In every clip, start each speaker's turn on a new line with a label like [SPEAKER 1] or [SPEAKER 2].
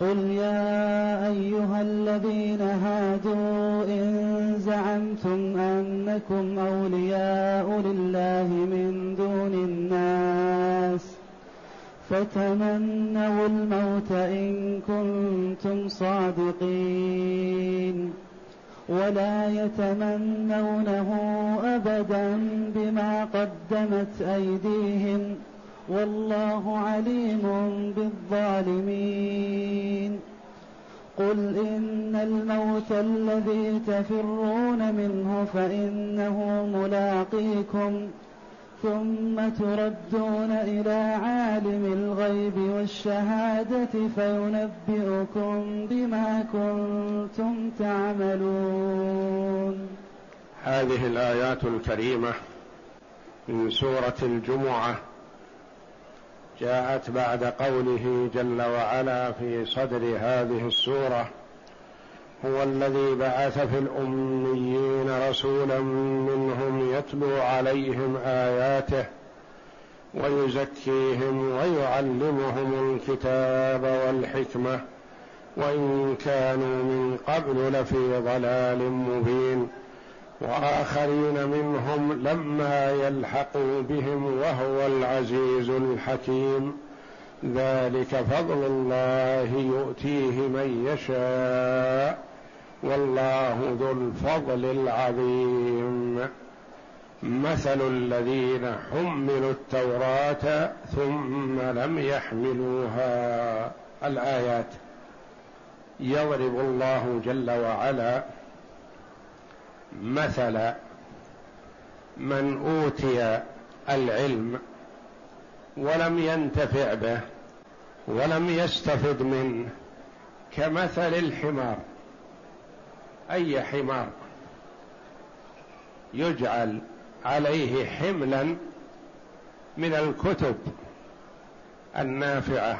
[SPEAKER 1] قل يا أيها الذين هادوا إن زعمتم أنكم أولياء لله من دون الناس فتمنوا الموت إن كنتم صادقين ولا يتمنونه أبدا بما قدمت أيديهم ۖ والله عليم بالظالمين قل إن الموت الذي تفرون منه فإنه ملاقيكم ثم تردون إلى عالم الغيب والشهادة فينبئكم بما كنتم تعملون
[SPEAKER 2] هذه الآيات الكريمة من سورة الجمعة جاءت بعد قوله جل وعلا في صدر هذه السوره هو الذي بعث في الاميين رسولا منهم يتلو عليهم اياته ويزكيهم ويعلمهم الكتاب والحكمه وان كانوا من قبل لفي ضلال مبين واخرين منهم لما يلحقوا بهم وهو العزيز الحكيم ذلك فضل الله يؤتيه من يشاء والله ذو الفضل العظيم مثل الذين حملوا التوراه ثم لم يحملوها الايات يضرب الله جل وعلا مثل من اوتي العلم ولم ينتفع به ولم يستفد منه كمثل الحمار اي حمار يجعل عليه حملا من الكتب النافعه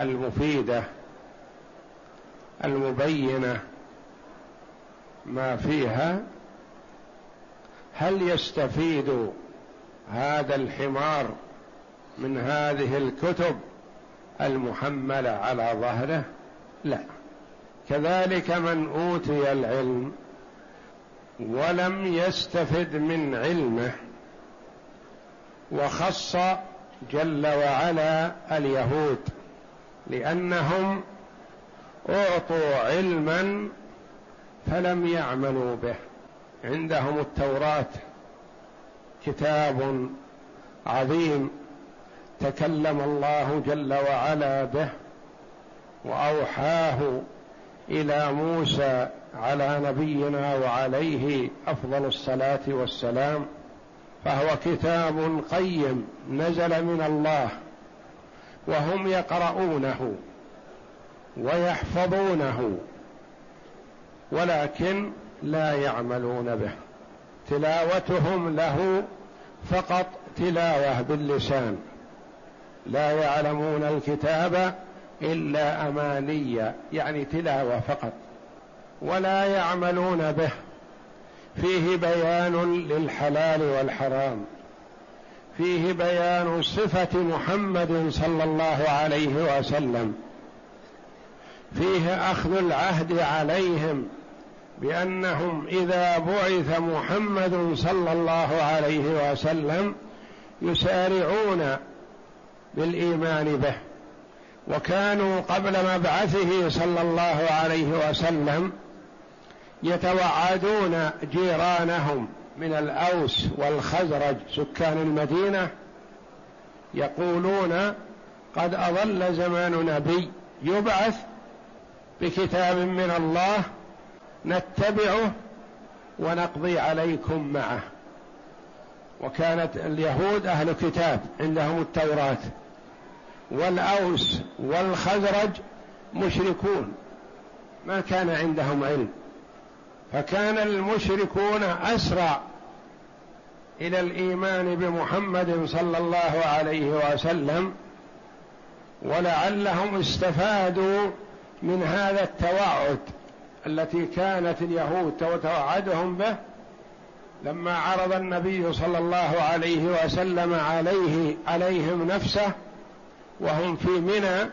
[SPEAKER 2] المفيده المبينه ما فيها هل يستفيد هذا الحمار من هذه الكتب المحمله على ظهره لا كذلك من اوتي العلم ولم يستفد من علمه وخص جل وعلا اليهود لانهم اعطوا علما فلم يعملوا به عندهم التوراه كتاب عظيم تكلم الله جل وعلا به واوحاه الى موسى على نبينا وعليه افضل الصلاه والسلام فهو كتاب قيم نزل من الله وهم يقرؤونه ويحفظونه ولكن لا يعملون به تلاوتهم له فقط تلاوه باللسان لا يعلمون الكتاب الا امانيا يعني تلاوه فقط ولا يعملون به فيه بيان للحلال والحرام فيه بيان صفه محمد صلى الله عليه وسلم فيه اخذ العهد عليهم بانهم اذا بعث محمد صلى الله عليه وسلم يسارعون بالايمان به وكانوا قبل مبعثه صلى الله عليه وسلم يتوعدون جيرانهم من الاوس والخزرج سكان المدينه يقولون قد اضل زمان نبي يبعث بكتاب من الله نتبعه ونقضي عليكم معه وكانت اليهود اهل كتاب عندهم التوراه والاوس والخزرج مشركون ما كان عندهم علم فكان المشركون اسرع الى الايمان بمحمد صلى الله عليه وسلم ولعلهم استفادوا من هذا التوعد التي كانت اليهود توعدهم به لما عرض النبي صلى الله عليه وسلم عليه عليهم نفسه وهم في منى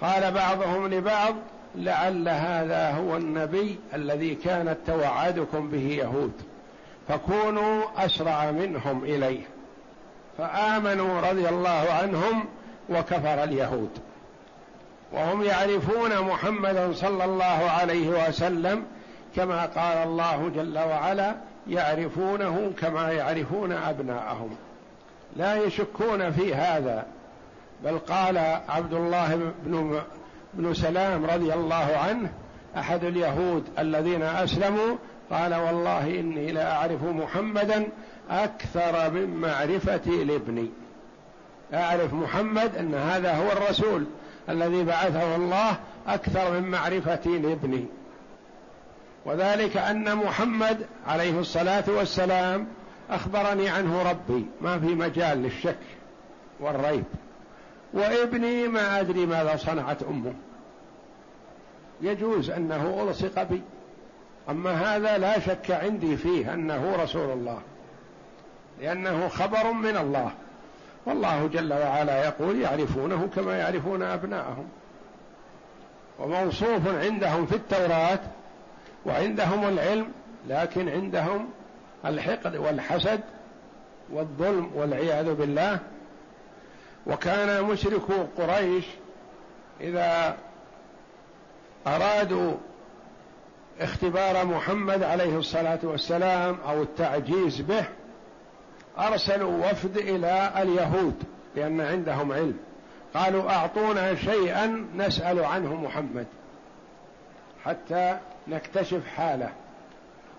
[SPEAKER 2] قال بعضهم لبعض لعل هذا هو النبي الذي كانت توعدكم به يهود فكونوا اسرع منهم اليه فامنوا رضي الله عنهم وكفر اليهود وهم يعرفون محمدا صلى الله عليه وسلم كما قال الله جل وعلا يعرفونه كما يعرفون ابناءهم لا يشكون في هذا بل قال عبد الله بن بن سلام رضي الله عنه احد اليهود الذين اسلموا قال والله اني لاعرف لا محمدا اكثر من معرفتي لابني اعرف محمد ان هذا هو الرسول الذي بعثه الله اكثر من معرفتي لابني وذلك ان محمد عليه الصلاه والسلام اخبرني عنه ربي ما في مجال للشك والريب وابني ما ادري ماذا صنعت امه يجوز انه الصق بي اما هذا لا شك عندي فيه انه رسول الله لانه خبر من الله والله جل وعلا يقول يعرفونه كما يعرفون أبناءهم وموصوف عندهم في التوراة وعندهم العلم لكن عندهم الحقد والحسد والظلم والعياذ بالله وكان مشركو قريش إذا أرادوا اختبار محمد عليه الصلاة والسلام أو التعجيز به ارسلوا وفد الى اليهود لان عندهم علم قالوا اعطونا شيئا نسال عنه محمد حتى نكتشف حاله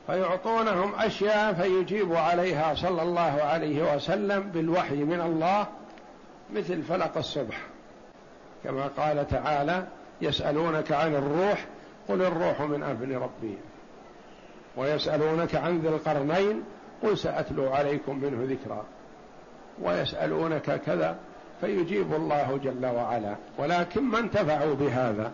[SPEAKER 2] فيعطونهم اشياء فيجيب عليها صلى الله عليه وسلم بالوحي من الله مثل فلق الصبح كما قال تعالى يسالونك عن الروح قل الروح من امر ربي ويسالونك عن ذي القرنين قل سأتلو عليكم منه ذكرا ويسألونك كذا فيجيب الله جل وعلا ولكن ما انتفعوا بهذا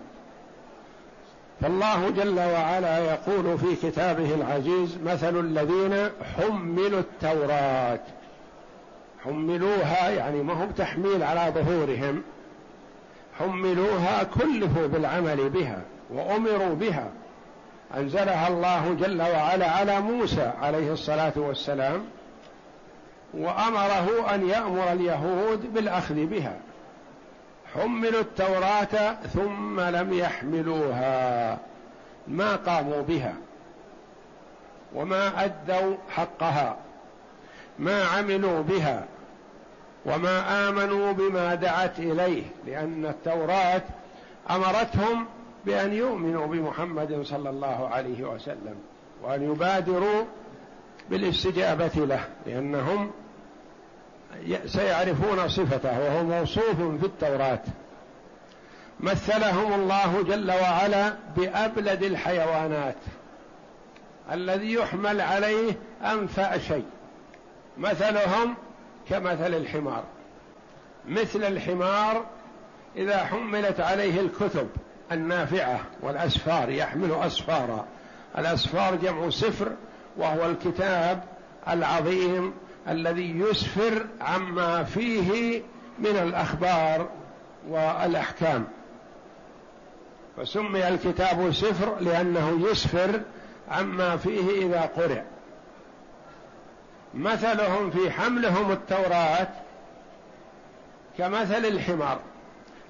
[SPEAKER 2] فالله جل وعلا يقول في كتابه العزيز مثل الذين حملوا التوراة حملوها يعني ما هم تحميل على ظهورهم حملوها كلفوا بالعمل بها وأمروا بها انزلها الله جل وعلا على موسى عليه الصلاه والسلام وامره ان يامر اليهود بالاخذ بها حملوا التوراه ثم لم يحملوها ما قاموا بها وما ادوا حقها ما عملوا بها وما امنوا بما دعت اليه لان التوراه امرتهم بأن يؤمنوا بمحمد صلى الله عليه وسلم وأن يبادروا بالاستجابة له لأنهم سيعرفون صفته وهو موصوف في التوراة مثلهم الله جل وعلا بأبلد الحيوانات الذي يحمل عليه أنفع شيء مثلهم كمثل الحمار مثل الحمار إذا حملت عليه الكتب النافعة والأسفار يحمل أسفارا الأسفار جمع سفر وهو الكتاب العظيم الذي يسفر عما فيه من الأخبار والأحكام فسمي الكتاب سفر لأنه يسفر عما فيه إذا قرئ مثلهم في حملهم التوراة كمثل الحمار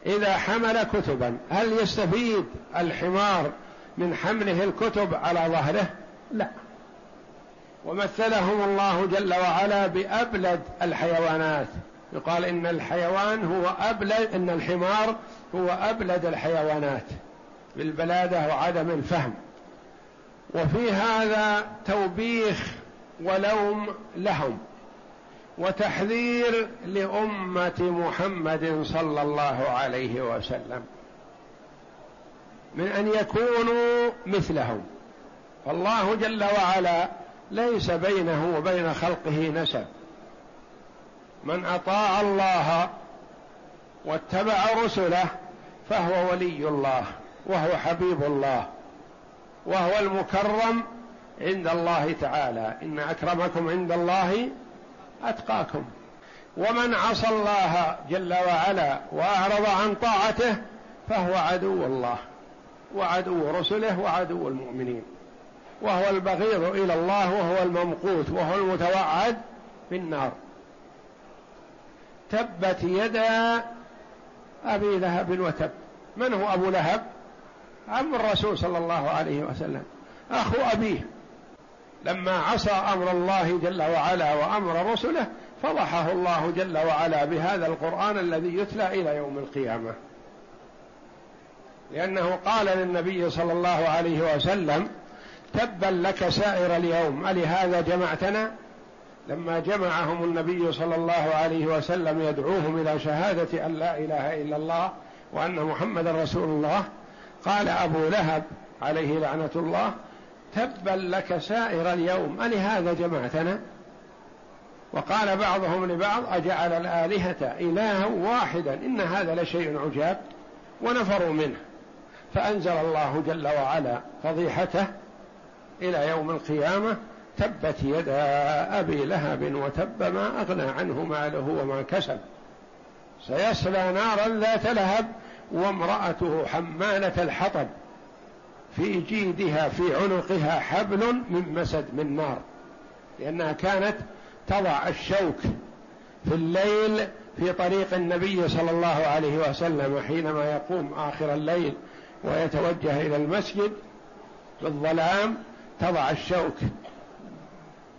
[SPEAKER 2] إذا حمل كتبا هل يستفيد الحمار من حمله الكتب على ظهره؟ لا ومثلهم الله جل وعلا بأبلد الحيوانات يقال إن الحيوان هو أبلد إن الحمار هو أبلد الحيوانات بالبلادة وعدم الفهم وفي هذا توبيخ ولوم لهم وتحذير لامه محمد صلى الله عليه وسلم من ان يكونوا مثلهم فالله جل وعلا ليس بينه وبين خلقه نسب من اطاع الله واتبع رسله فهو ولي الله وهو حبيب الله وهو المكرم عند الله تعالى ان اكرمكم عند الله أتقاكم ومن عصى الله جل وعلا وأعرض عن طاعته فهو عدو الله وعدو رسله وعدو المؤمنين وهو البغيض إلى الله وهو الممقوت وهو المتوعد بالنار تبت يدا أبي لهب وتب من هو أبو لهب عم الرسول صلى الله عليه وسلم أخو أبيه لما عصى امر الله جل وعلا وامر رسله فضحه الله جل وعلا بهذا القران الذي يتلى الى يوم القيامه لانه قال للنبي صلى الله عليه وسلم تبا لك سائر اليوم الهذا جمعتنا لما جمعهم النبي صلى الله عليه وسلم يدعوهم الى شهاده ان لا اله الا الله وان محمدا رسول الله قال ابو لهب عليه لعنه الله تبا لك سائر اليوم ألهذا جمعتنا وقال بعضهم لبعض أجعل الآلهة إلها واحدا إن هذا لشيء عجاب ونفروا منه فأنزل الله جل وعلا فضيحته إلى يوم القيامة تبت يدا أبي لهب وتب ما أغنى عنه ماله وما كسب سيصلى نارا ذات لهب وامرأته حمالة الحطب في جيدها في عنقها حبل من مسد من نار لأنها كانت تضع الشوك في الليل في طريق النبي صلى الله عليه وسلم حينما يقوم آخر الليل ويتوجه إلى المسجد في الظلام تضع الشوك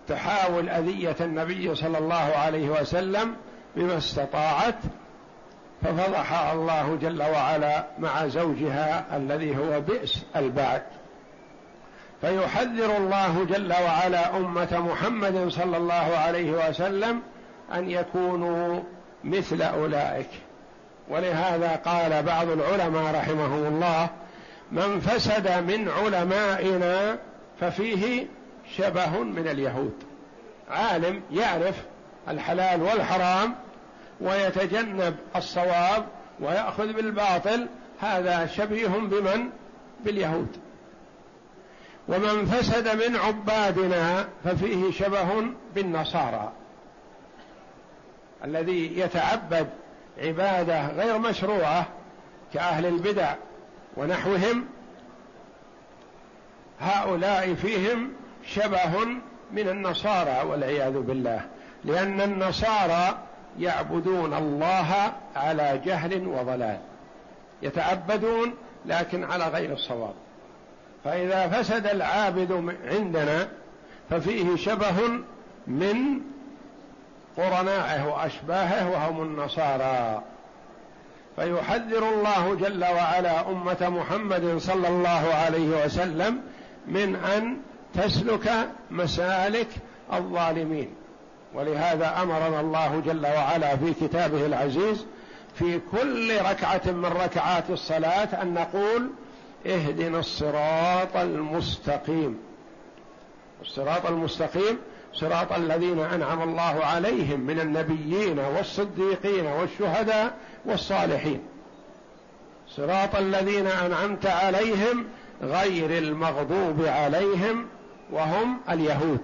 [SPEAKER 2] تحاول أذية النبي صلى الله عليه وسلم بما استطاعت ففضحها الله جل وعلا مع زوجها الذي هو بئس البعد فيحذر الله جل وعلا امه محمد صلى الله عليه وسلم ان يكونوا مثل اولئك ولهذا قال بعض العلماء رحمهم الله من فسد من علمائنا ففيه شبه من اليهود عالم يعرف الحلال والحرام ويتجنب الصواب ويأخذ بالباطل هذا شبيه بمن؟ باليهود ومن فسد من عبادنا ففيه شبه بالنصارى الذي يتعبد عباده غير مشروعه كأهل البدع ونحوهم هؤلاء فيهم شبه من النصارى والعياذ بالله لأن النصارى يعبدون الله على جهل وضلال يتعبدون لكن على غير الصواب فإذا فسد العابد عندنا ففيه شبه من قرناعه وأشباهه وهم النصارى فيحذر الله جل وعلا أمة محمد صلى الله عليه وسلم من أن تسلك مسالك الظالمين ولهذا امرنا الله جل وعلا في كتابه العزيز في كل ركعه من ركعات الصلاه ان نقول اهدنا الصراط المستقيم الصراط المستقيم صراط الذين انعم الله عليهم من النبيين والصديقين والشهداء والصالحين صراط الذين انعمت عليهم غير المغضوب عليهم وهم اليهود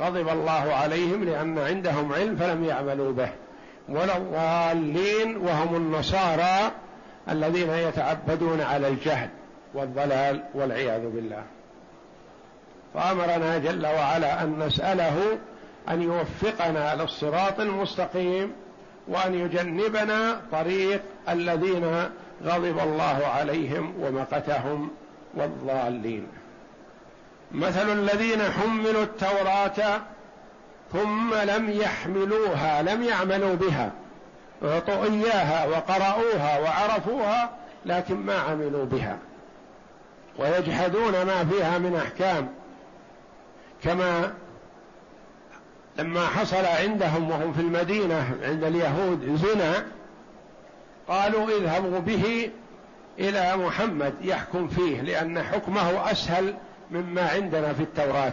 [SPEAKER 2] غضب الله عليهم لأن عندهم علم فلم يعملوا به ولا الضالين وهم النصارى الذين يتعبدون على الجهل والضلال والعياذ بالله فأمرنا جل وعلا أن نسأله أن يوفقنا للصراط المستقيم وأن يجنبنا طريق الذين غضب الله عليهم ومقتهم والضالين مثل الذين حملوا التوراة ثم لم يحملوها لم يعملوا بها اعطوا اياها وقرأوها وعرفوها لكن ما عملوا بها ويجحدون ما فيها من احكام كما لما حصل عندهم وهم في المدينه عند اليهود زنا قالوا اذهبوا به الى محمد يحكم فيه لان حكمه اسهل مما عندنا في التوراه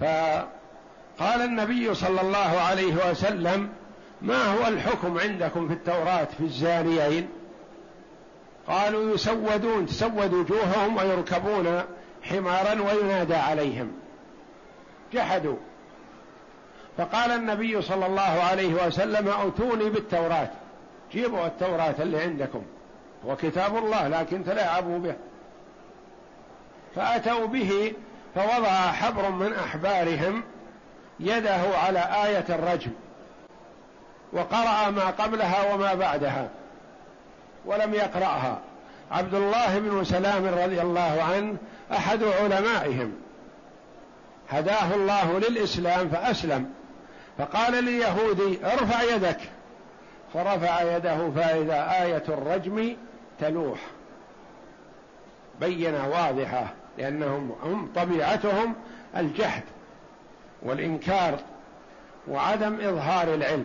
[SPEAKER 2] فقال النبي صلى الله عليه وسلم ما هو الحكم عندكم في التوراه في الزانيين قالوا يسودون تسود وجوههم ويركبون حمارا وينادى عليهم جحدوا فقال النبي صلى الله عليه وسلم اوتوني بالتوراه جيبوا التوراه اللي عندكم وكتاب الله لكن تلاعبوا به فأتوا به فوضع حبر من أحبارهم يده على آية الرجم وقرأ ما قبلها وما بعدها ولم يقرأها عبد الله بن سلام رضي الله عنه أحد علمائهم هداه الله للإسلام فأسلم فقال لليهودي ارفع يدك فرفع يده فإذا آية الرجم تلوح بينة واضحة لأنهم هم طبيعتهم الجحد والإنكار وعدم إظهار العلم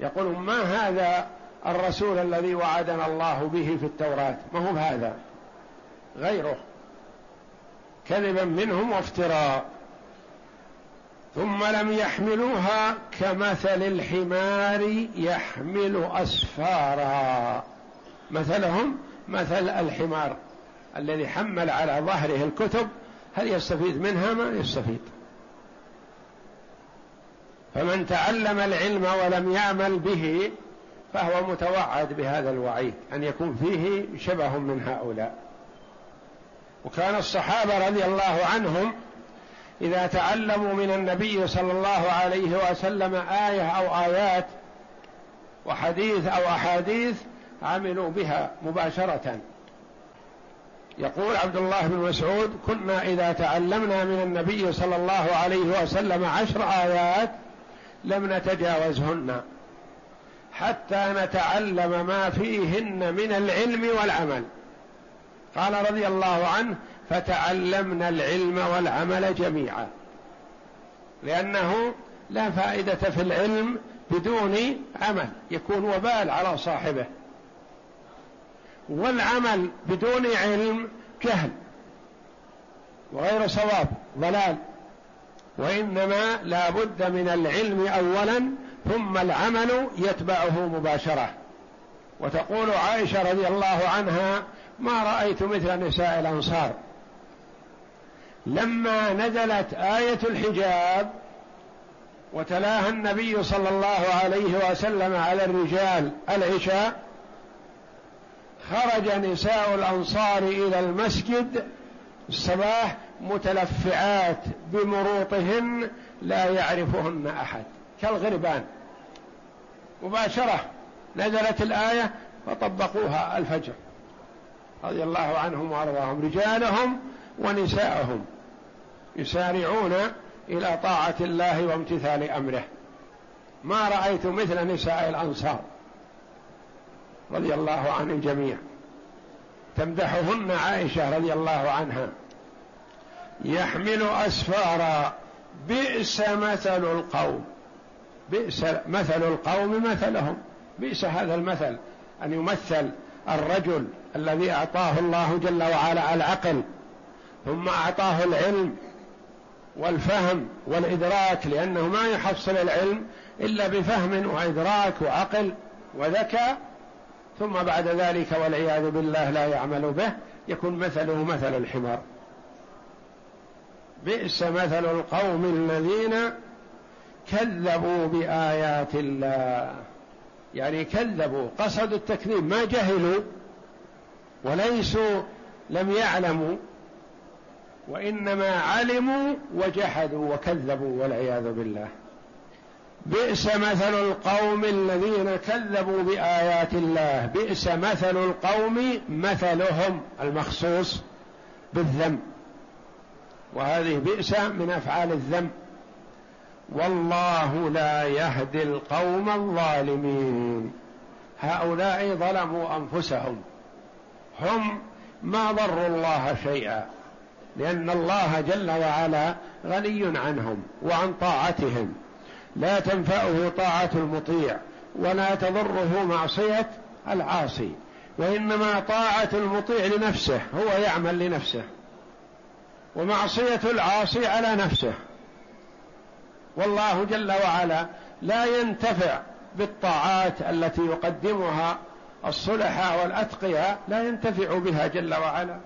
[SPEAKER 2] يقولون ما هذا الرسول الذي وعدنا الله به في التوراة ما هو هذا غيره كذبا منهم وافتراء ثم لم يحملوها كمثل الحمار يحمل أسفارا مثلهم مثل الحمار الذي حمل على ظهره الكتب هل يستفيد منها ما يستفيد فمن تعلم العلم ولم يعمل به فهو متوعد بهذا الوعيد ان يكون فيه شبه من هؤلاء وكان الصحابه رضي الله عنهم اذا تعلموا من النبي صلى الله عليه وسلم ايه او ايات وحديث او احاديث عملوا بها مباشره يقول عبد الله بن مسعود كنا اذا تعلمنا من النبي صلى الله عليه وسلم عشر ايات لم نتجاوزهن حتى نتعلم ما فيهن من العلم والعمل قال رضي الله عنه فتعلمنا العلم والعمل جميعا لانه لا فائده في العلم بدون عمل يكون وبال على صاحبه والعمل بدون علم جهل وغير صواب ضلال وانما لا بد من العلم اولا ثم العمل يتبعه مباشره وتقول عائشه رضي الله عنها ما رايت مثل نساء الانصار لما نزلت ايه الحجاب وتلاها النبي صلى الله عليه وسلم على الرجال العشاء خرج نساء الانصار الى المسجد الصباح متلفعات بمروطهن لا يعرفهن احد كالغربان مباشره نزلت الايه فطبقوها الفجر رضي الله عنهم وارضاهم رجالهم ونساءهم يسارعون الى طاعه الله وامتثال امره ما رايت مثل نساء الانصار رضي الله عن الجميع تمدحهن عائشه رضي الله عنها يحمل اسفارا بئس مثل القوم بئس مثل القوم مثلهم بئس هذا المثل ان يمثل الرجل الذي اعطاه الله جل وعلا العقل ثم اعطاه العلم والفهم والادراك لانه ما يحصل العلم الا بفهم وادراك وعقل وذكاء ثم بعد ذلك والعياذ بالله لا يعمل به يكون مثله مثل الحمار بئس مثل القوم الذين كذبوا بآيات الله يعني كذبوا قصدوا التكذيب ما جهلوا وليسوا لم يعلموا وإنما علموا وجحدوا وكذبوا والعياذ بالله بئس مثل القوم الذين كذبوا بايات الله بئس مثل القوم مثلهم المخصوص بالذم وهذه بئس من افعال الذم والله لا يهدي القوم الظالمين هؤلاء ظلموا انفسهم هم ما ضروا الله شيئا لان الله جل وعلا غني عنهم وعن طاعتهم لا تنفعه طاعة المطيع ولا تضره معصية العاصي وإنما طاعة المطيع لنفسه هو يعمل لنفسه ومعصية العاصي على نفسه والله جل وعلا لا ينتفع بالطاعات التي يقدمها الصلحاء والأتقياء لا ينتفع بها جل وعلا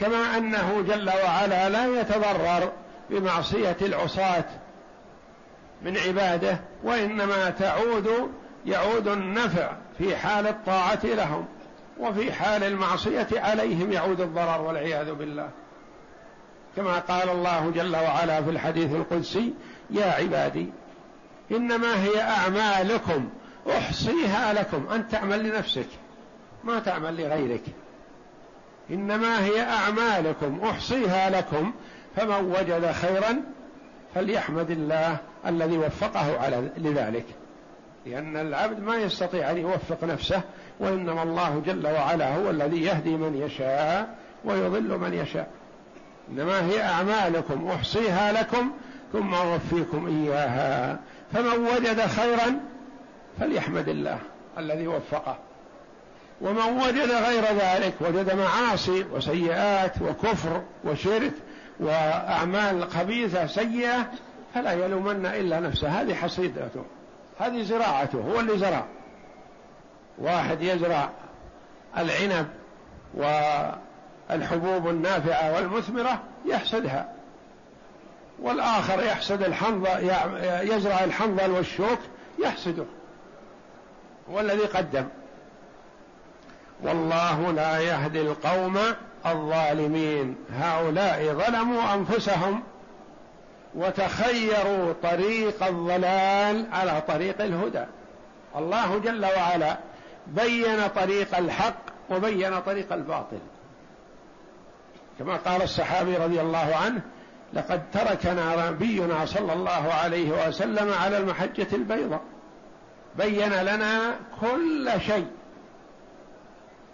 [SPEAKER 2] كما أنه جل وعلا لا يتضرر بمعصية العصاة من عباده وإنما تعود يعود النفع في حال الطاعة لهم وفي حال المعصية عليهم يعود الضرر والعياذ بالله كما قال الله جل وعلا في الحديث القدسي يا عبادي إنما هي أعمالكم أحصيها لكم أن تعمل لنفسك ما تعمل لغيرك إنما هي أعمالكم أحصيها لكم فمن وجد خيرا فليحمد الله الذي وفقه على لذلك لأن العبد ما يستطيع أن يوفق نفسه وإنما الله جل وعلا هو الذي يهدي من يشاء ويضل من يشاء إنما هي أعمالكم أحصيها لكم ثم أوفيكم إياها فمن وجد خيرا فليحمد الله الذي وفقه ومن وجد غير ذلك وجد معاصي وسيئات وكفر وشرك وأعمال خبيثة سيئة فلا يلومن إلا نفسه هذه حصيدته هذه زراعته هو اللي زرع واحد يزرع العنب والحبوب النافعة والمثمرة يحصدها والآخر يحصد الحنظة يزرع الحنظل والشوك يحصده والذي قدم والله لا يهدي القوم الظالمين هؤلاء ظلموا انفسهم وتخيروا طريق الضلال على طريق الهدى الله جل وعلا بين طريق الحق وبين طريق الباطل كما قال الصحابي رضي الله عنه لقد تركنا نبينا صلى الله عليه وسلم على المحجة البيضاء بين لنا كل شيء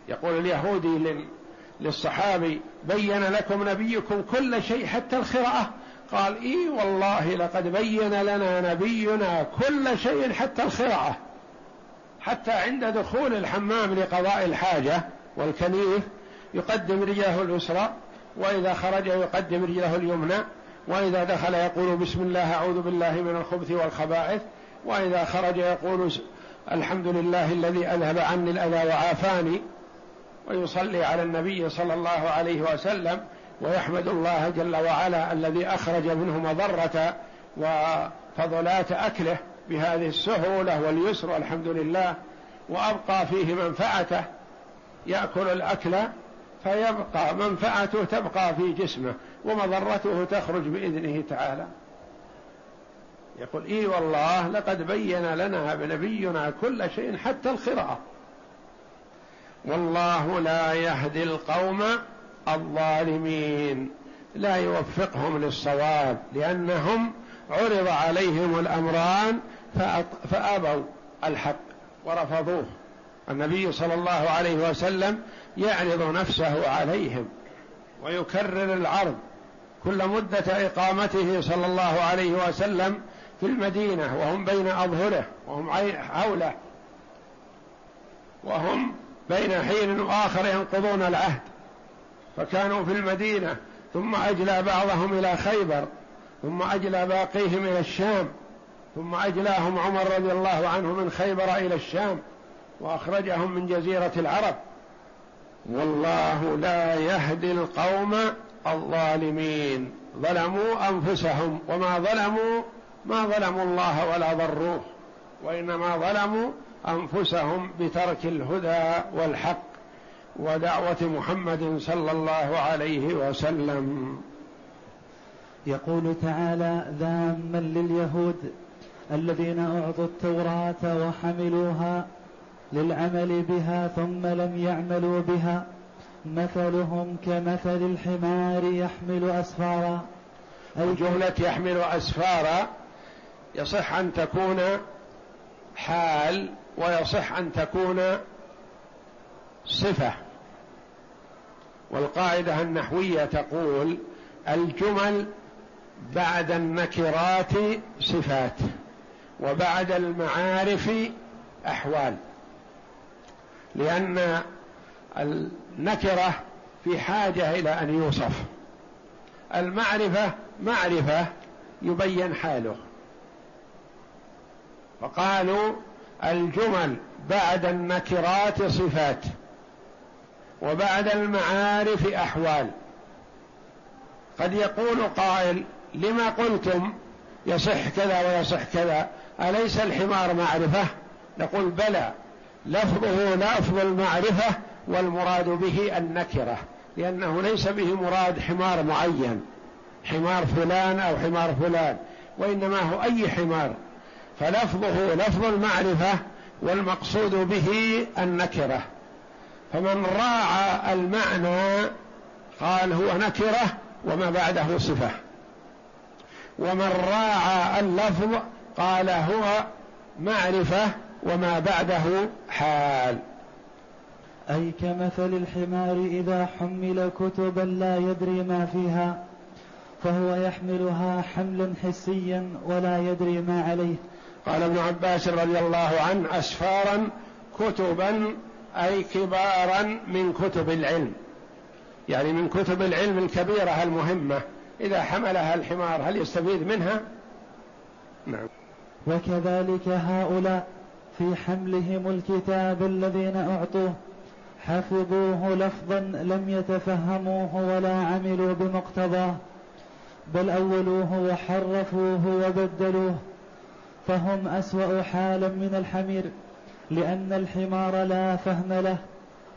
[SPEAKER 2] يقول اليهودي للصحابي بين لكم نبيكم كل شيء حتى الخراءة قال اي والله لقد بين لنا نبينا كل شيء حتى الخراءة حتى عند دخول الحمام لقضاء الحاجة والكنيف يقدم رجله اليسرى وإذا خرج يقدم رجله اليمنى وإذا دخل يقول بسم الله أعوذ بالله من الخبث والخبائث وإذا خرج يقول الحمد لله الذي أذهب عني الأذى وعافاني ويصلي على النبي صلى الله عليه وسلم ويحمد الله جل وعلا الذي اخرج منه مضره وفضلات اكله بهذه السهوله واليسر والحمد لله وابقى فيه منفعته ياكل الاكل فيبقى منفعته تبقى في جسمه ومضرته تخرج باذنه تعالى يقول اي والله لقد بين لنا بنبينا كل شيء حتى القراءه والله لا يهدي القوم الظالمين لا يوفقهم للصواب لانهم عرض عليهم الامران فابوا الحق ورفضوه النبي صلى الله عليه وسلم يعرض نفسه عليهم ويكرر العرض كل مده اقامته صلى الله عليه وسلم في المدينه وهم بين اظهره وهم حوله وهم بين حين واخر ينقضون العهد فكانوا في المدينه ثم اجلى بعضهم الى خيبر ثم اجلى باقيهم الى الشام ثم اجلاهم عمر رضي الله عنه من خيبر الى الشام واخرجهم من جزيره العرب والله لا يهدي القوم الظالمين ظلموا انفسهم وما ظلموا ما ظلموا الله ولا ضروه وانما ظلموا انفسهم بترك الهدى والحق ودعوه محمد صلى الله عليه وسلم
[SPEAKER 1] يقول تعالى ذاما لليهود الذين اعطوا التوراه وحملوها للعمل بها ثم لم يعملوا بها مثلهم كمثل الحمار يحمل اسفارا
[SPEAKER 2] وجمله يحمل اسفارا يصح ان تكون حال ويصح ان تكون صفه والقاعده النحويه تقول الجمل بعد النكرات صفات وبعد المعارف احوال لان النكره في حاجه الى ان يوصف المعرفه معرفه يبين حاله فقالوا الجمل بعد النكرات صفات وبعد المعارف احوال قد يقول قائل لما قلتم يصح كذا ويصح كذا اليس الحمار معرفه نقول بلى لفظه لفظ المعرفه والمراد به النكره لانه ليس به مراد حمار معين حمار فلان او حمار فلان وانما هو اي حمار فلفظه لفظ المعرفه والمقصود به النكره فمن راعى المعنى قال هو نكره وما بعده صفه ومن راعى اللفظ قال هو معرفه وما بعده حال
[SPEAKER 1] اي كمثل الحمار اذا حمل كتبا لا يدري ما فيها فهو يحملها حملا حسيا ولا يدري ما عليه
[SPEAKER 2] قال ابن عباس رضي الله عنه اسفارا كتبا اي كبارا من كتب العلم يعني من كتب العلم الكبيره المهمه اذا حملها الحمار هل يستفيد منها
[SPEAKER 1] نعم وكذلك هؤلاء في حملهم الكتاب الذين اعطوه حفظوه لفظا لم يتفهموه ولا عملوا بمقتضاه بل اولوه وحرفوه وبدلوه فهم أسوأ حالا من الحمير لأن الحمار لا فهم له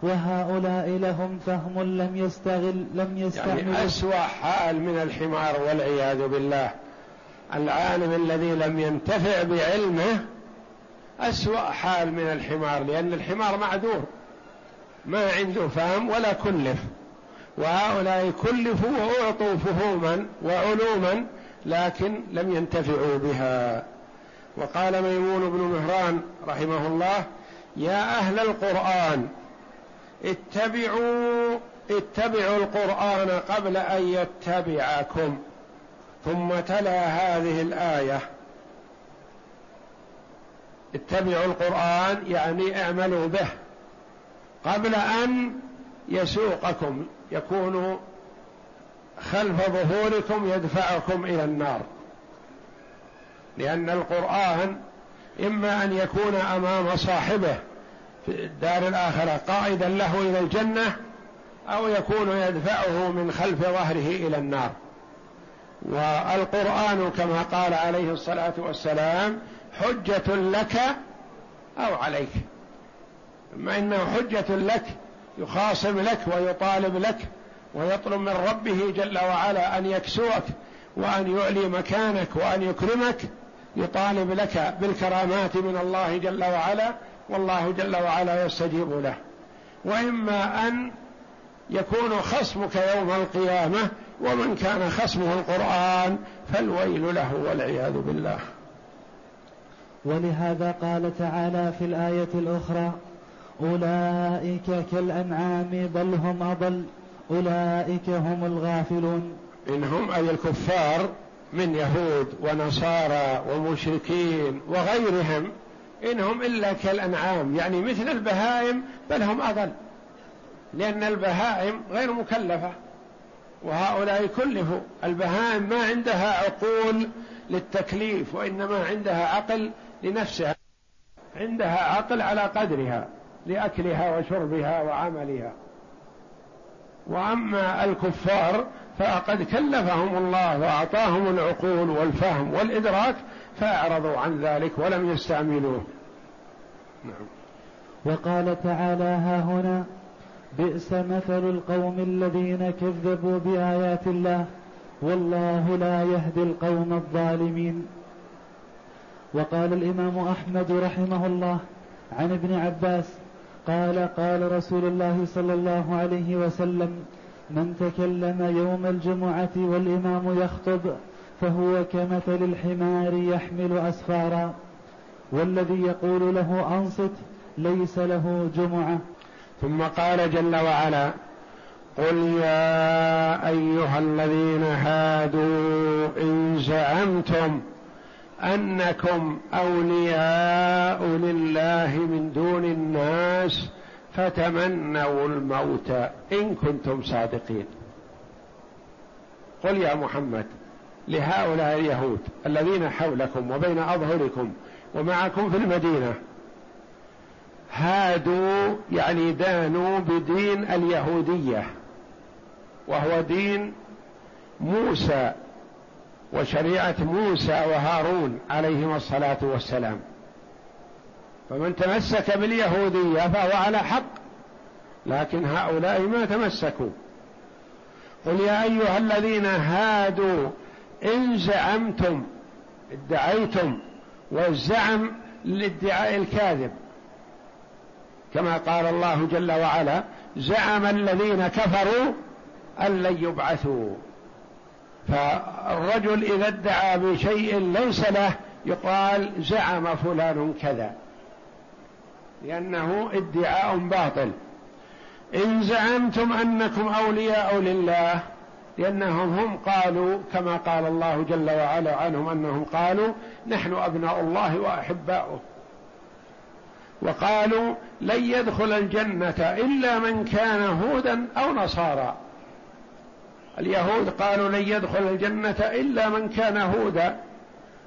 [SPEAKER 1] وهؤلاء لهم فهم لم يستغل لم يستعمل
[SPEAKER 2] يعني أسوأ حال من الحمار والعياذ بالله العالم الذي لم ينتفع بعلمه أسوأ حال من الحمار لأن الحمار معذور ما عنده فهم ولا كلف وهؤلاء كلفوا وأعطوا فهوما وعلوما لكن لم ينتفعوا بها وقال ميمون بن مهران رحمه الله يا أهل القرآن اتبعوا اتبعوا القرآن قبل أن يتبعكم ثم تلا هذه الآية اتبعوا القرآن يعني اعملوا به قبل أن يسوقكم يكون خلف ظهوركم يدفعكم إلى النار لأن القرآن إما أن يكون أمام صاحبه في الدار الآخرة قائدا له إلى الجنة أو يكون يدفعه من خلف ظهره إلى النار والقرآن كما قال عليه الصلاة والسلام حجة لك أو عليك أما إنه حجة لك يخاصم لك ويطالب لك ويطلب من ربه جل وعلا أن يكسوك وأن يعلي مكانك وأن يكرمك يطالب لك بالكرامات من الله جل وعلا والله جل وعلا يستجيب له واما ان يكون خصمك يوم القيامه ومن كان خصمه القران فالويل له والعياذ بالله
[SPEAKER 1] ولهذا قال تعالى في الايه الاخرى اولئك كالانعام بل هم اضل اولئك هم الغافلون
[SPEAKER 2] ان هم اي الكفار من يهود ونصارى ومشركين وغيرهم إنهم إلا كالأنعام يعني مثل البهائم بل هم أضل لأن البهائم غير مكلفة وهؤلاء كلفوا البهائم ما عندها عقول للتكليف وإنما عندها عقل لنفسها عندها عقل على قدرها لأكلها وشربها وعملها وأما الكفار فقد كلفهم الله واعطاهم العقول والفهم والادراك فاعرضوا عن ذلك ولم يستعملوه نعم.
[SPEAKER 1] وقال تعالى ها هنا بئس مثل القوم الذين كذبوا بايات الله والله لا يهدي القوم الظالمين وقال الامام احمد رحمه الله عن ابن عباس قال قال رسول الله صلى الله عليه وسلم من تكلم يوم الجمعة والإمام يخطب فهو كمثل الحمار يحمل أسفارا والذي يقول له أنصت ليس له جمعة ثم قال جل وعلا قل يا أيها الذين هادوا إن زعمتم أنكم أولياء لله من دون الناس فتمنوا الموت ان كنتم صادقين قل يا محمد لهؤلاء اليهود الذين حولكم وبين اظهركم ومعكم في المدينه هادوا يعني دانوا بدين اليهوديه وهو دين موسى وشريعه موسى وهارون عليهما الصلاه والسلام فمن تمسك باليهودية فهو على حق لكن هؤلاء ما تمسكوا قل يا أيها الذين هادوا إن زعمتم ادعيتم والزعم للادعاء الكاذب كما قال الله جل وعلا زعم الذين كفروا أن لن يبعثوا فالرجل إذا ادعى بشيء ليس له يقال زعم فلان كذا لأنه ادعاء باطل إن زعمتم أنكم أولياء لله لأنهم هم قالوا كما قال الله جل وعلا عنهم أنهم قالوا نحن أبناء الله وأحباؤه وقالوا لن يدخل الجنة إلا من كان هودا أو نصارى اليهود قالوا لن يدخل الجنة إلا من كان هودا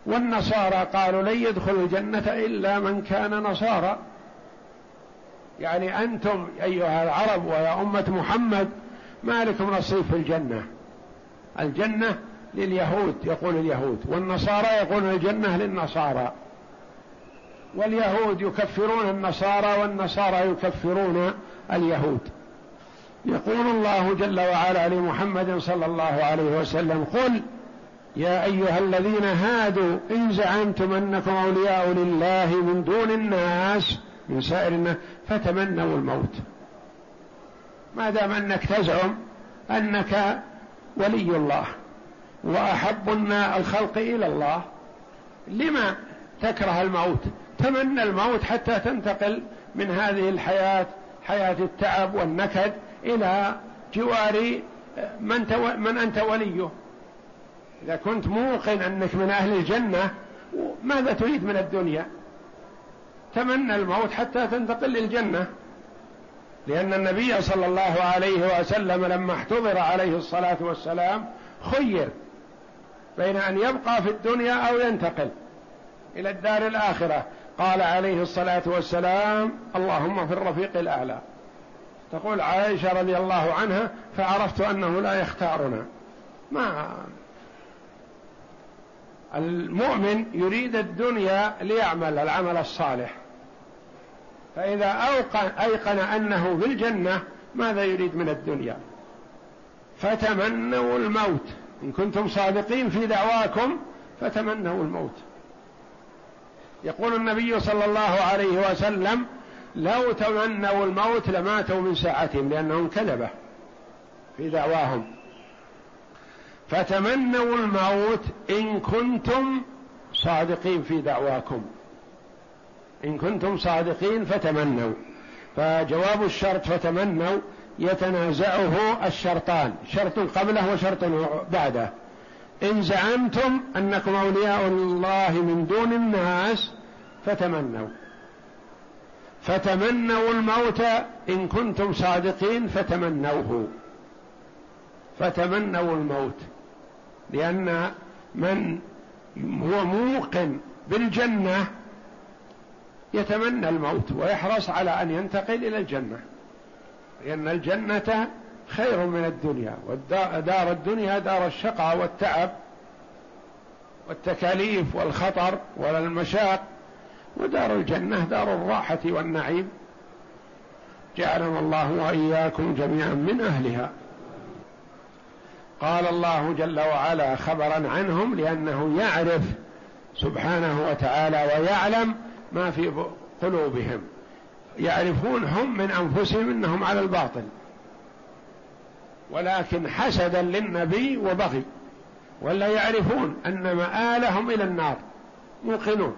[SPEAKER 1] والنصارى قالوا لن يدخل الجنة إلا من كان نصارى يعني أنتم أيها العرب ويا أمة محمد ما لكم نصيب في الجنة الجنة لليهود يقول اليهود والنصارى يقول الجنة للنصارى واليهود يكفرون النصارى والنصارى يكفرون اليهود يقول الله جل وعلا لمحمد صلى الله عليه وسلم قل يا ايها الذين هادوا ان زعمتم انكم اولياء لله من دون الناس من سائر الناس فتمنوا الموت ما دام انك تزعم انك ولي الله واحب الخلق الى الله لما تكره الموت تمنى الموت حتى تنتقل من هذه الحياه حياه التعب والنكد الى جوار آه، من, تو... من انت وليه اذا كنت موقن انك من اهل الجنه ماذا تريد من الدنيا تمنى الموت حتى تنتقل للجنة لأن النبي صلى الله عليه وسلم لما احتضر عليه الصلاة والسلام خير بين أن يبقى في الدنيا أو ينتقل إلى الدار الآخرة قال عليه الصلاة والسلام اللهم في الرفيق الأعلى تقول عائشة رضي الله عنها فعرفت أنه لا يختارنا ما المؤمن يريد الدنيا ليعمل العمل الصالح فإذا أيقن أنه في الجنة ماذا يريد من الدنيا فتمنوا الموت إن كنتم صادقين في دعواكم فتمنوا الموت يقول النبي صلى الله عليه وسلم لو تمنوا الموت لماتوا من ساعتهم لأنهم كذبة في دعواهم فتمنوا الموت إن كنتم صادقين في دعواكم إن كنتم صادقين فتمنوا فجواب الشرط فتمنوا يتنازعه الشرطان شرط قبله وشرط بعده إن زعمتم أنكم أولياء الله من دون الناس فتمنوا فتمنوا الموت إن كنتم صادقين فتمنوه فتمنوا الموت لأن من هو موقن بالجنة يتمنى الموت ويحرص على أن ينتقل إلى الجنة لأن الجنة خير من الدنيا ودار الدنيا دار الشقاء والتعب والتكاليف والخطر والمشاق ودار الجنة دار الراحة والنعيم جعلنا الله وإياكم جميعا من أهلها قال الله جل وعلا خبرا عنهم لأنه يعرف سبحانه وتعالى ويعلم ما في قلوبهم يعرفون هم من انفسهم انهم على الباطل ولكن حسدا للنبي وبغي ولا يعرفون ان مآلهم الى النار موقنون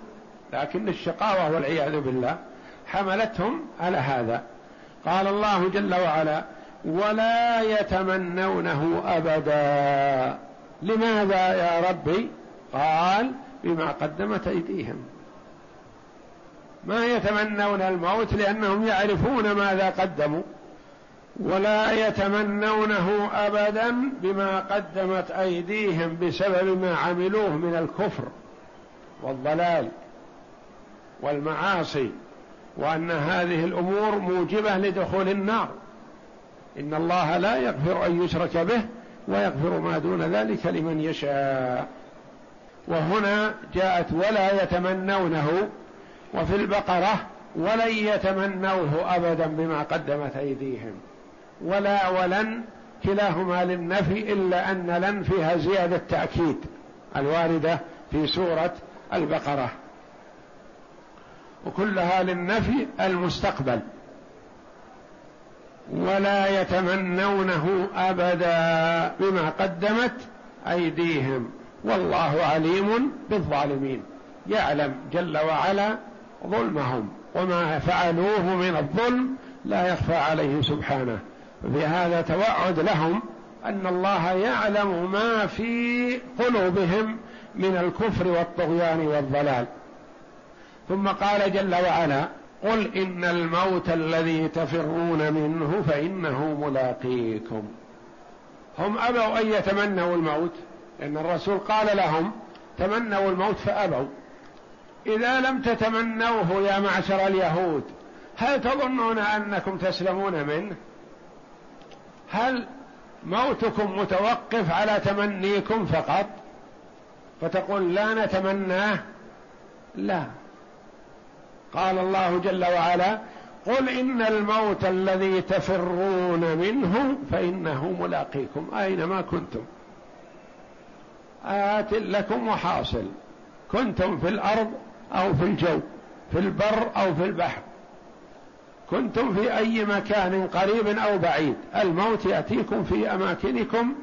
[SPEAKER 1] لكن الشقاوه والعياذ بالله حملتهم على هذا قال الله جل وعلا ولا يتمنونه ابدا لماذا يا ربي قال بما قدمت ايديهم ما يتمنون الموت لأنهم يعرفون ماذا قدموا ولا يتمنونه أبدا بما قدمت أيديهم بسبب ما عملوه من الكفر والضلال والمعاصي وأن هذه الأمور موجبة لدخول النار إن الله لا يغفر أن يشرك به ويغفر ما دون ذلك لمن يشاء وهنا جاءت ولا يتمنونه وفي البقرة ولن يتمنوه أبدا بما قدمت أيديهم ولا ولن كلاهما للنفي إلا أن لن فيها زيادة تأكيد الواردة في سورة البقرة وكلها للنفي المستقبل ولا يتمنونه أبدا بما قدمت أيديهم والله عليم بالظالمين يعلم جل وعلا ظلمهم وما فعلوه من الظلم لا يخفى عليه سبحانه بهذا توعد لهم ان الله يعلم ما في قلوبهم من الكفر والطغيان والضلال ثم قال جل وعلا قل ان الموت الذي تفرون منه فانه ملاقيكم هم ابوا ان يتمنوا الموت لان الرسول قال لهم تمنوا الموت فابوا اذا لم تتمنوه يا معشر اليهود هل تظنون انكم تسلمون منه هل موتكم متوقف على تمنيكم فقط فتقول لا نتمناه لا قال الله جل وعلا قل ان الموت الذي تفرون منه فانه ملاقيكم اينما كنتم ات لكم وحاصل كنتم في الارض أو في الجو في البر أو في البحر كنتم في أي مكان قريب أو بعيد الموت يأتيكم في أماكنكم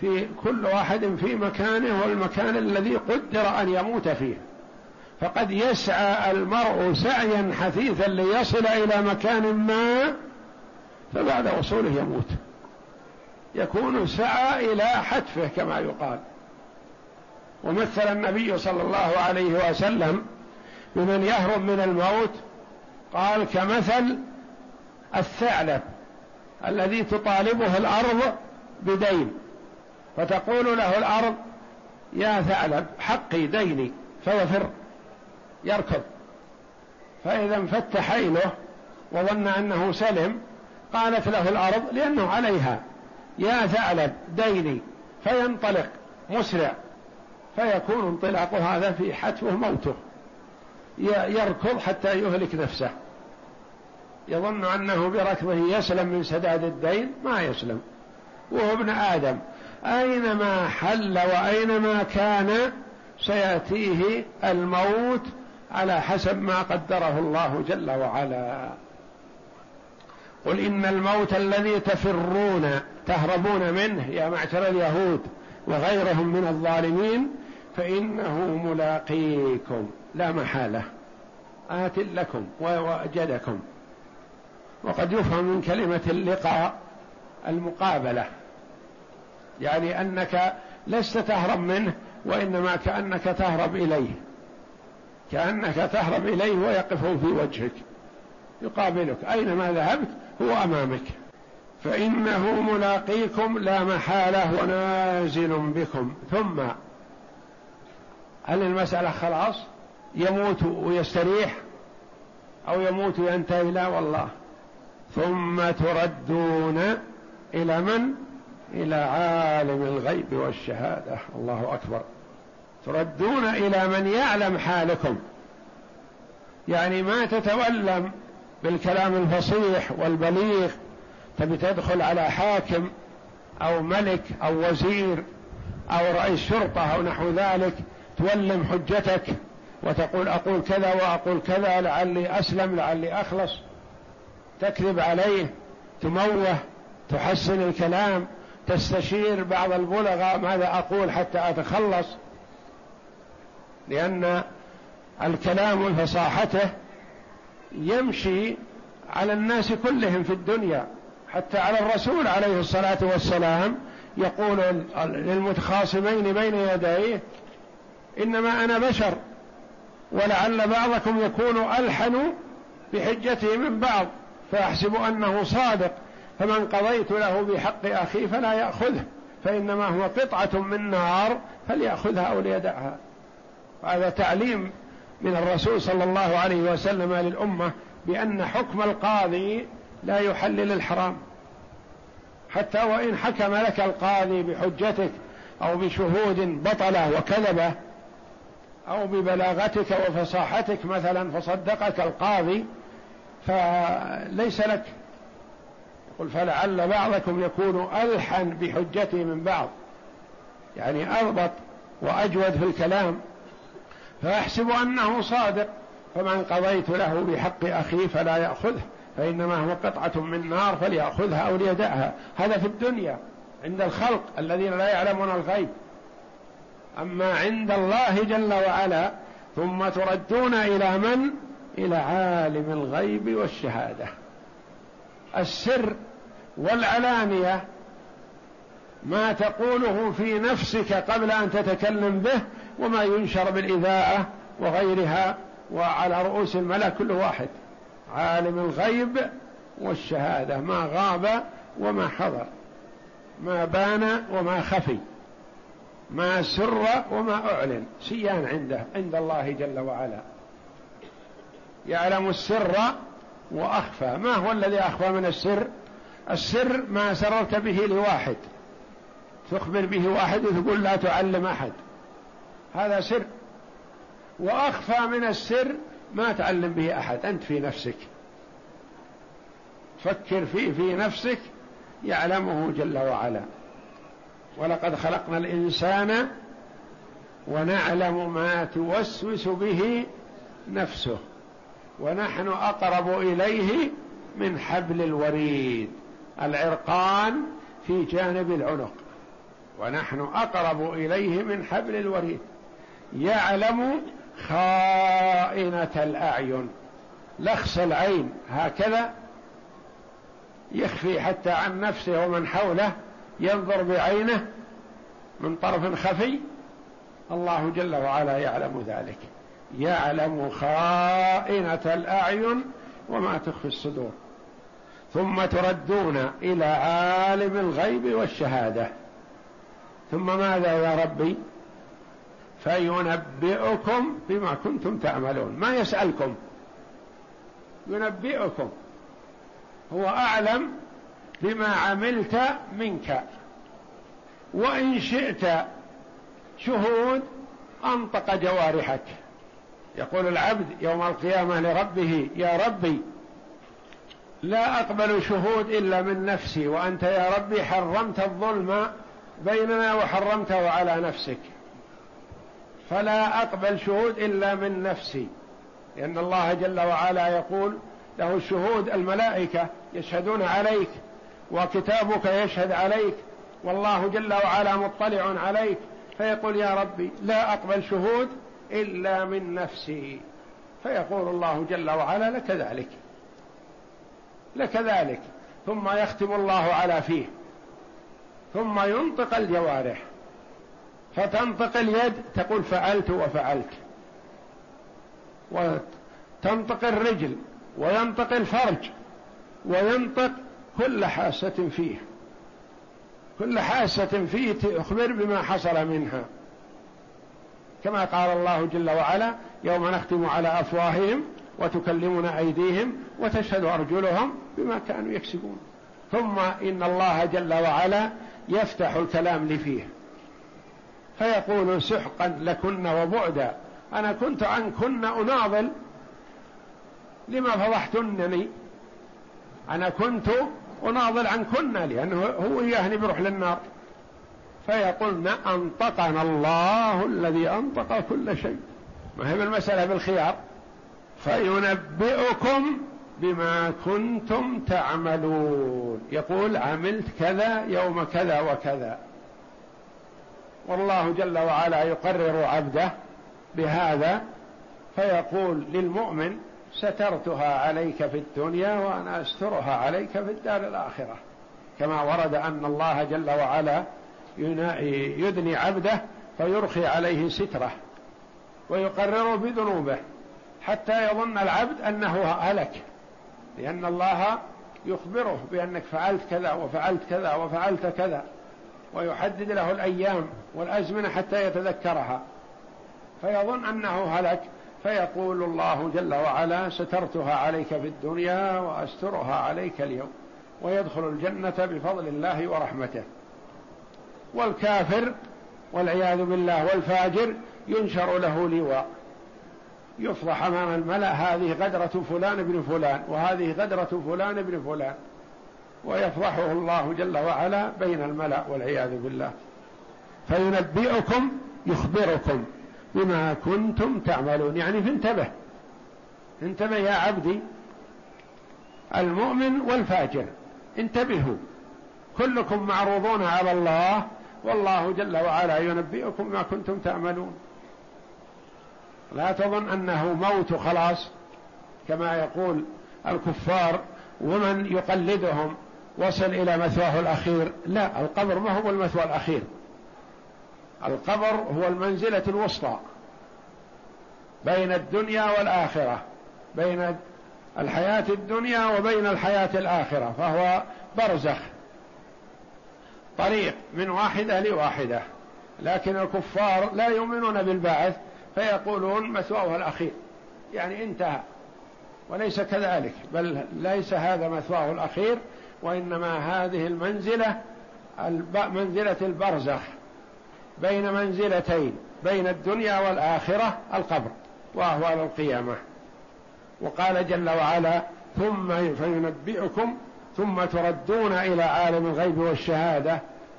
[SPEAKER 1] في كل واحد في مكانه والمكان الذي قدر أن يموت فيه فقد يسعى المرء سعيا حثيثا ليصل إلى مكان ما فبعد وصوله يموت يكون سعى إلى حتفه كما يقال ومثل النبي صلى الله عليه وسلم بمن يهرب من الموت قال كمثل الثعلب الذي تطالبه الارض بدين فتقول له الارض يا ثعلب حقي ديني فيفر يركض فاذا انفت حيله وظن انه سلم قالت له الارض لانه عليها يا ثعلب ديني فينطلق مسرع فيكون انطلاق هذا في حتفه موته يركض حتى يهلك نفسه يظن أنه بركضه يسلم من سداد الدين ما يسلم وهو ابن آدم أينما حل وأينما كان سيأتيه الموت على حسب ما قدره الله جل وعلا قل إن الموت الذي تفرون تهربون منه يا معشر اليهود وغيرهم من الظالمين فإنه ملاقيكم لا محالة آت لكم ووجدكم وقد يفهم من كلمة اللقاء المقابلة يعني أنك لست تهرب منه وإنما كأنك تهرب إليه كأنك تهرب إليه ويقف في وجهك يقابلك أينما ذهبت هو أمامك فإنه ملاقيكم لا محالة ونازل بكم ثم هل المسألة خلاص يموت ويستريح أو يموت وينتهي لا والله ثم تردون إلى من؟ إلى عالم الغيب والشهادة الله أكبر تردون إلى من يعلم حالكم يعني ما تتولم بالكلام الفصيح والبليغ تبي تدخل على حاكم أو ملك أو وزير أو رئيس شرطة أو نحو ذلك تولم حجتك وتقول أقول كذا وأقول كذا لعلي أسلم لعلي أخلص تكذب عليه تموه تحسن الكلام تستشير بعض البلغاء ماذا أقول حتى أتخلص لأن الكلام فصاحته يمشي على الناس كلهم في الدنيا حتى على الرسول عليه الصلاة والسلام يقول للمتخاصمين بين يديه إنما أنا بشر ولعل بعضكم يكون ألحن بحجته من بعض فيحسب أنه صادق فمن قضيت له بحق أخيه فلا يأخذه فإنما هو قطعة من نار فليأخذها أو ليدعها هذا تعليم من الرسول صلى الله عليه وسلم للأمة بأن حكم القاضي لا يحلل الحرام حتى وإن حكم لك القاضي بحجتك أو بشهود بطلة وكذبة أو ببلاغتك وفصاحتك مثلا فصدقك القاضي فليس لك يقول فلعل بعضكم يكون ألحن بحجته من بعض يعني أضبط وأجود في الكلام فأحسب أنه صادق فمن قضيت له بحق أخيه فلا يأخذه فإنما هو قطعة من نار فليأخذها أو ليدعها هذا في الدنيا عند الخلق الذين لا يعلمون الغيب اما عند الله جل وعلا ثم تردون الى من الى عالم الغيب والشهاده السر والعلانيه ما تقوله في نفسك قبل ان تتكلم به وما ينشر بالاذاعه وغيرها وعلى رؤوس الملأ كل واحد عالم الغيب والشهاده ما غاب وما حضر ما بان وما خفي ما سر وما أعلن سيان عنده عند الله جل وعلا يعلم السر وأخفى ما هو الذي أخفى من السر السر ما سررت به لواحد تخبر به واحد وتقول لا تعلم أحد هذا سر وأخفى من السر ما تعلم به أحد أنت في نفسك فكر فيه في نفسك يعلمه جل وعلا ولقد خلقنا الإنسان ونعلم ما توسوس به نفسه ونحن أقرب إليه من حبل الوريد العرقان في جانب العنق ونحن أقرب إليه من حبل الوريد يعلم خائنة الأعين لخس العين هكذا يخفي حتى عن نفسه ومن حوله ينظر بعينه من طرف خفي الله جل وعلا يعلم ذلك يعلم خائنة الأعين وما تخفي الصدور ثم تردون إلى عالم الغيب والشهادة ثم ماذا يا ربي فينبئكم بما كنتم تعملون ما يسألكم ينبئكم هو أعلم بما عملت منك وان شئت شهود انطق جوارحك يقول العبد يوم القيامه لربه يا ربي لا اقبل شهود الا من نفسي وانت يا ربي حرمت الظلم بيننا وحرمته على نفسك فلا اقبل شهود الا من نفسي لان الله جل وعلا يقول له الشهود الملائكه يشهدون عليك وكتابك يشهد عليك والله جل وعلا مطلع عليك فيقول يا ربي لا اقبل شهود الا من نفسي فيقول الله جل وعلا لك ذلك لك ذلك ثم يختم الله على فيه ثم ينطق الجوارح فتنطق اليد تقول فعلت وفعلت وتنطق الرجل وينطق الفرج وينطق كل حاسة فيه كل حاسة فيه تخبر بما حصل منها كما قال الله جل وعلا يوم نختم على أفواههم وتكلمنا أيديهم وتشهد أرجلهم بما كانوا يكسبون ثم إن الله جل وعلا يفتح الكلام لفيه فيقول سحقا لكن وبعدا أنا كنت عنكن أناضل لما فضحتنني أنا كنت وناضل عن كنا لأنه هو يهني بروح للنار فيقولن أنطقنا الله الذي أنطق كل شيء ما هي المسألة بالخيار فينبئكم بما كنتم تعملون يقول عملت كذا يوم كذا وكذا والله جل وعلا يقرر عبده بهذا فيقول للمؤمن سترتها عليك في الدنيا وأنا أسترها عليك في الدار الآخرة كما ورد أن الله جل وعلا يدني عبده فيرخي عليه ستره ويقرر بذنوبه حتى يظن العبد أنه هلك لأن الله يخبره بأنك فعلت كذا وفعلت كذا وفعلت كذا ويحدد له الأيام والأزمنة حتى يتذكرها فيظن أنه هلك فيقول الله جل وعلا سترتها عليك في الدنيا واسترها عليك اليوم ويدخل الجنه بفضل الله ورحمته والكافر والعياذ بالله والفاجر ينشر له لواء يفضح امام الملا هذه غدره فلان بن فلان وهذه غدره فلان بن فلان ويفضحه الله جل وعلا بين الملا والعياذ بالله فينبئكم يخبركم بما كنتم تعملون يعني فانتبه انتبه يا عبدي المؤمن والفاجر انتبهوا كلكم معروضون على الله والله جل وعلا ينبئكم ما كنتم تعملون لا تظن انه موت خلاص كما يقول الكفار ومن يقلدهم وصل الى مثواه الاخير لا القبر ما هو المثوى الاخير القبر هو المنزلة الوسطى بين الدنيا والآخرة بين الحياة الدنيا وبين الحياة الآخرة فهو برزخ طريق من واحدة لواحدة لكن الكفار لا يؤمنون بالبعث فيقولون مثواه الأخير يعني انتهى وليس كذلك بل ليس هذا مثواه الأخير وإنما هذه المنزلة منزلة البرزخ بين منزلتين بين الدنيا والآخرة القبر واهوال القيامة وقال جل وعلا ثم فينبئكم ثم تردون إلى عالم الغيب والشهادة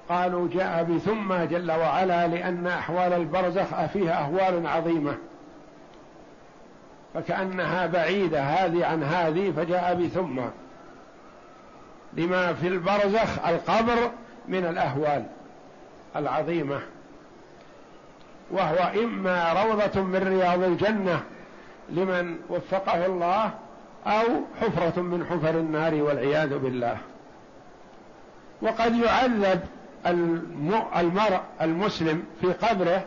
[SPEAKER 1] قالوا جاء بثم جل وعلا لأن أحوال البرزخ فيها أهوال عظيمة فكأنها بعيدة هذه عن هذه فجاء بثم لما في البرزخ القبر من الأهوال العظيمة وهو إما روضة من رياض الجنة لمن وفقه الله أو حفرة من حفر النار والعياذ بالله وقد يعذب المرء المسلم في قبره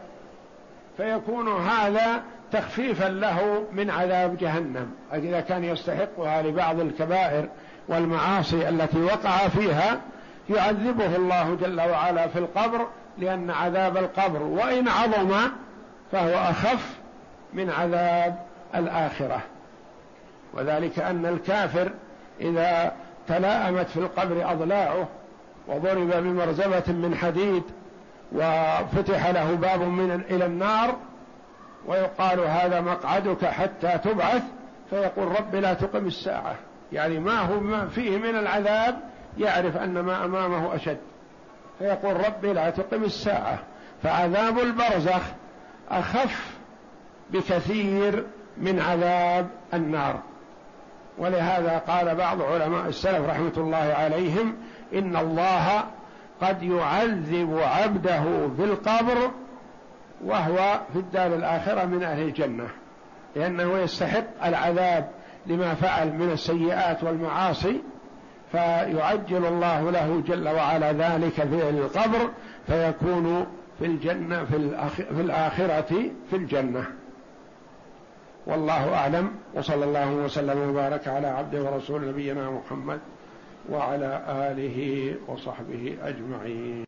[SPEAKER 1] فيكون هذا تخفيفا له من عذاب جهنم إذا كان يستحقها لبعض الكبائر والمعاصي التي وقع فيها يعذبه الله جل وعلا في القبر لأن عذاب القبر وإن عظم فهو أخف من عذاب الآخرة وذلك أن الكافر إذا تلاءمت في القبر أضلاعه وضرب بمرزبة من حديد وفتح له باب من إلى النار ويقال هذا مقعدك حتى تبعث فيقول رب لا تقم الساعة يعني ما هو فيه من العذاب يعرف أن ما أمامه أشد فيقول ربي لا تقم الساعة فعذاب البرزخ أخف بكثير من عذاب النار ولهذا قال بعض علماء السلف رحمة الله عليهم إن الله قد يعذب عبده بالقبر وهو في الدار الآخرة من أهل الجنة لأنه يستحق العذاب لما فعل من السيئات والمعاصي فيعجل الله له جل وعلا ذلك في القبر فيكون في الجنة في, الأخ في الآخرة في الجنة والله أعلم وصلى الله وسلم وبارك على عبده ورسول نبينا محمد وعلى آله وصحبه أجمعين